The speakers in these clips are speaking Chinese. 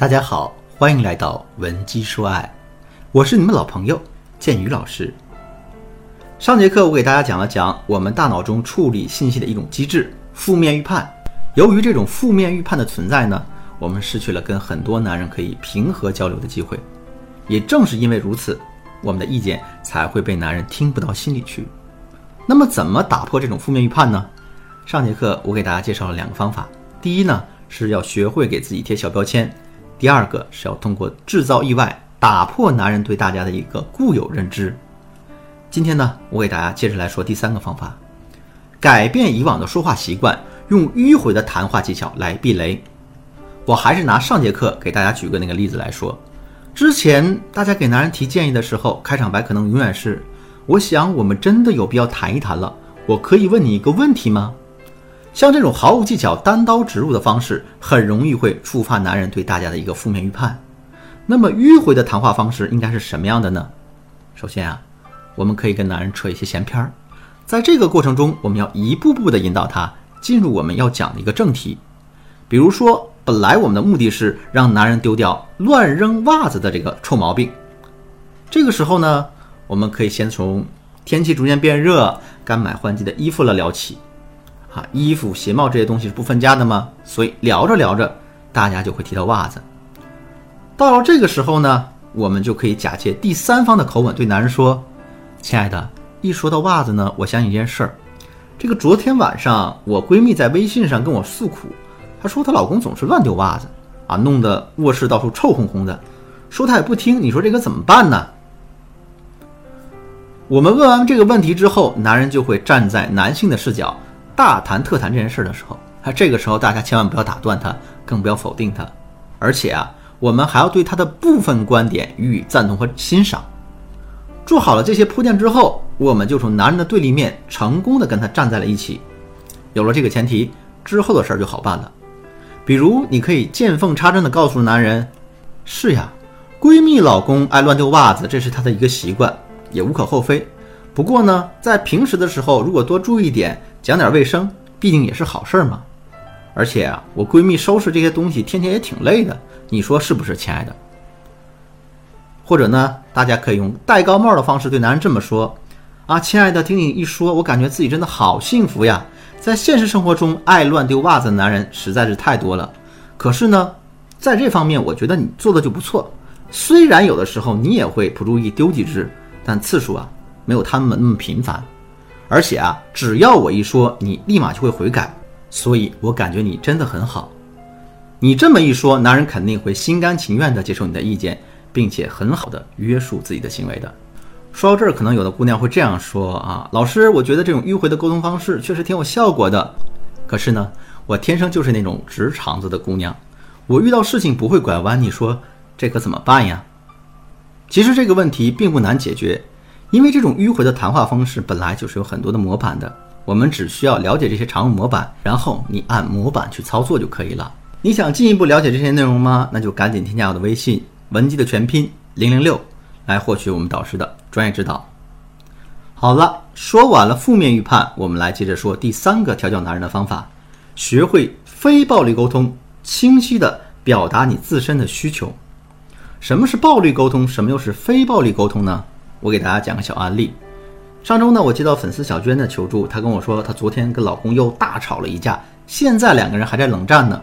大家好，欢迎来到文姬说爱，我是你们老朋友建宇老师。上节课我给大家讲了讲我们大脑中处理信息的一种机制——负面预判。由于这种负面预判的存在呢，我们失去了跟很多男人可以平和交流的机会。也正是因为如此，我们的意见才会被男人听不到心里去。那么，怎么打破这种负面预判呢？上节课我给大家介绍了两个方法。第一呢，是要学会给自己贴小标签。第二个是要通过制造意外，打破男人对大家的一个固有认知。今天呢，我给大家接着来说第三个方法，改变以往的说话习惯，用迂回的谈话技巧来避雷。我还是拿上节课给大家举个那个例子来说，之前大家给男人提建议的时候，开场白可能永远是：“我想我们真的有必要谈一谈了，我可以问你一个问题吗？”像这种毫无技巧、单刀直入的方式，很容易会触发男人对大家的一个负面预判。那么迂回的谈话方式应该是什么样的呢？首先啊，我们可以跟男人扯一些闲篇儿，在这个过程中，我们要一步步的引导他进入我们要讲的一个正题。比如说，本来我们的目的是让男人丢掉乱扔袜子的这个臭毛病，这个时候呢，我们可以先从天气逐渐变热、该买换季的衣服了聊起。啊，衣服、鞋帽这些东西是不分家的吗？所以聊着聊着，大家就会提到袜子。到了这个时候呢，我们就可以假借第三方的口吻对男人说：“亲爱的，一说到袜子呢，我想起一件事儿。这个昨天晚上，我闺蜜在微信上跟我诉苦，她说她老公总是乱丢袜子，啊，弄得卧室到处臭烘烘的，说她也不听。你说这个怎么办呢？”我们问完这个问题之后，男人就会站在男性的视角。大谈特谈这件事的时候，啊，这个时候大家千万不要打断他，更不要否定他，而且啊，我们还要对他的部分观点予以赞同和欣赏。做好了这些铺垫之后，我们就从男人的对立面成功的跟他站在了一起。有了这个前提之后的事儿就好办了。比如，你可以见缝插针的告诉男人：“是呀，闺蜜老公爱乱丢袜子，这是他的一个习惯，也无可厚非。不过呢，在平时的时候，如果多注意点。”讲点卫生，毕竟也是好事儿嘛。而且啊，我闺蜜收拾这些东西，天天也挺累的。你说是不是，亲爱的？或者呢，大家可以用戴高帽的方式对男人这么说：啊，亲爱的，听你一说，我感觉自己真的好幸福呀。在现实生活中，爱乱丢袜子的男人实在是太多了。可是呢，在这方面，我觉得你做的就不错。虽然有的时候你也会不注意丢几只，但次数啊，没有他们那么频繁。而且啊，只要我一说，你立马就会悔改，所以我感觉你真的很好。你这么一说，男人肯定会心甘情愿地接受你的意见，并且很好的约束自己的行为的。说到这儿，可能有的姑娘会这样说啊，老师，我觉得这种迂回的沟通方式确实挺有效果的。可是呢，我天生就是那种直肠子的姑娘，我遇到事情不会拐弯。你说这可怎么办呀？其实这个问题并不难解决。因为这种迂回的谈话方式本来就是有很多的模板的，我们只需要了解这些常用模板，然后你按模板去操作就可以了。你想进一步了解这些内容吗？那就赶紧添加我的微信文姬的全拼零零六，来获取我们导师的专业指导。好了，说完了负面预判，我们来接着说第三个调教男人的方法：学会非暴力沟通，清晰的表达你自身的需求。什么是暴力沟通？什么又是非暴力沟通呢？我给大家讲个小案例。上周呢，我接到粉丝小娟的求助，她跟我说，她昨天跟老公又大吵了一架，现在两个人还在冷战呢。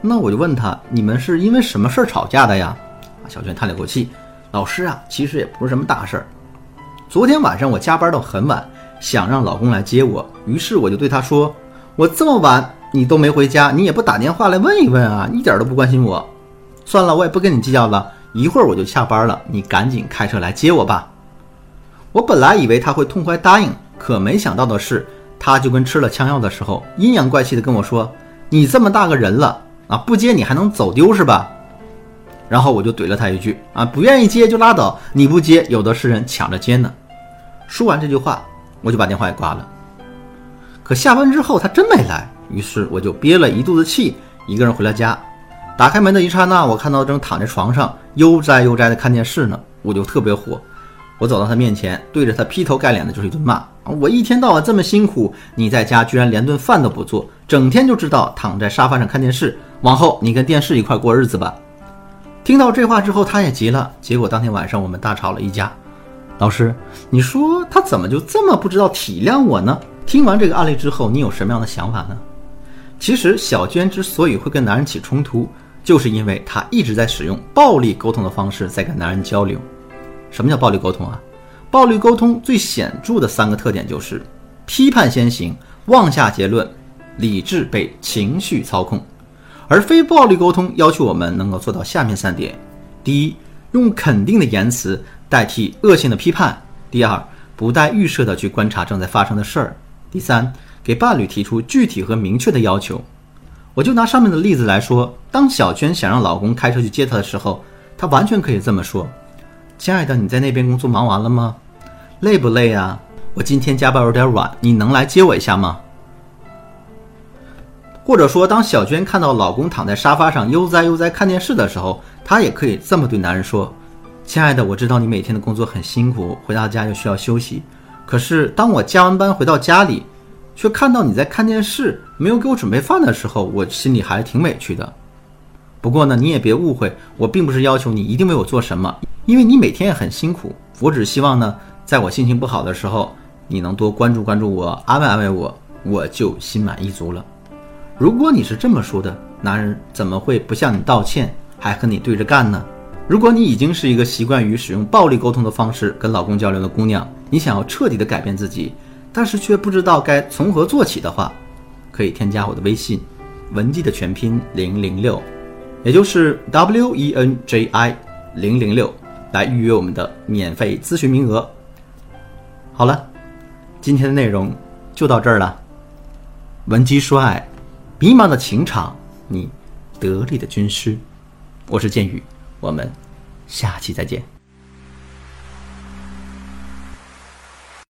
那我就问她，你们是因为什么事儿吵架的呀？小娟叹了口气，老师啊，其实也不是什么大事儿。昨天晚上我加班到很晚，想让老公来接我，于是我就对他说，我这么晚你都没回家，你也不打电话来问一问啊，一点都不关心我。算了，我也不跟你计较了，一会儿我就下班了，你赶紧开车来接我吧。我本来以为他会痛快答应，可没想到的是，他就跟吃了枪药的时候，阴阳怪气的跟我说：“你这么大个人了啊，不接你还能走丢是吧？”然后我就怼了他一句：“啊，不愿意接就拉倒，你不接，有的是人抢着接呢。”说完这句话，我就把电话给挂了。可下班之后他真没来，于是我就憋了一肚子气，一个人回了家。打开门的一刹那，我看到正躺在床上悠哉悠哉的看电视呢，我就特别火。我走到他面前，对着他劈头盖脸的就是一顿骂我一天到晚这么辛苦，你在家居然连顿饭都不做，整天就知道躺在沙发上看电视。往后你跟电视一块过日子吧。听到这话之后，他也急了。结果当天晚上我们大吵了一架。老师，你说他怎么就这么不知道体谅我呢？听完这个案例之后，你有什么样的想法呢？其实小娟之所以会跟男人起冲突，就是因为她一直在使用暴力沟通的方式在跟男人交流。什么叫暴力沟通啊？暴力沟通最显著的三个特点就是批判先行、妄下结论、理智被情绪操控。而非暴力沟通要求我们能够做到下面三点：第一，用肯定的言辞代替恶性的批判；第二，不带预设的去观察正在发生的事儿；第三，给伴侣提出具体和明确的要求。我就拿上面的例子来说，当小娟想让老公开车去接她的时候，她完全可以这么说：“亲爱的，你在那边工作忙完了吗？累不累啊？我今天加班有点晚，你能来接我一下吗？”或者说，当小娟看到老公躺在沙发上悠哉悠哉看电视的时候，她也可以这么对男人说：“亲爱的，我知道你每天的工作很辛苦，回到家又需要休息。可是当我加完班回到家里，却看到你在看电视，没有给我准备饭的时候，我心里还是挺委屈的。不过呢，你也别误会，我并不是要求你一定为我做什么，因为你每天也很辛苦。我只希望呢，在我心情不好的时候，你能多关注关注我，安慰安慰我，我就心满意足了。”如果你是这么说的，男人怎么会不向你道歉，还和你对着干呢？如果你已经是一个习惯于使用暴力沟通的方式跟老公交流的姑娘，你想要彻底的改变自己，但是却不知道该从何做起的话，可以添加我的微信，文姬的全拼零零六，也就是 W E N J I 零零六，来预约我们的免费咨询名额。好了，今天的内容就到这儿了，文姬说爱。迷茫的情场，你得力的军师，我是剑宇，我们下期再见。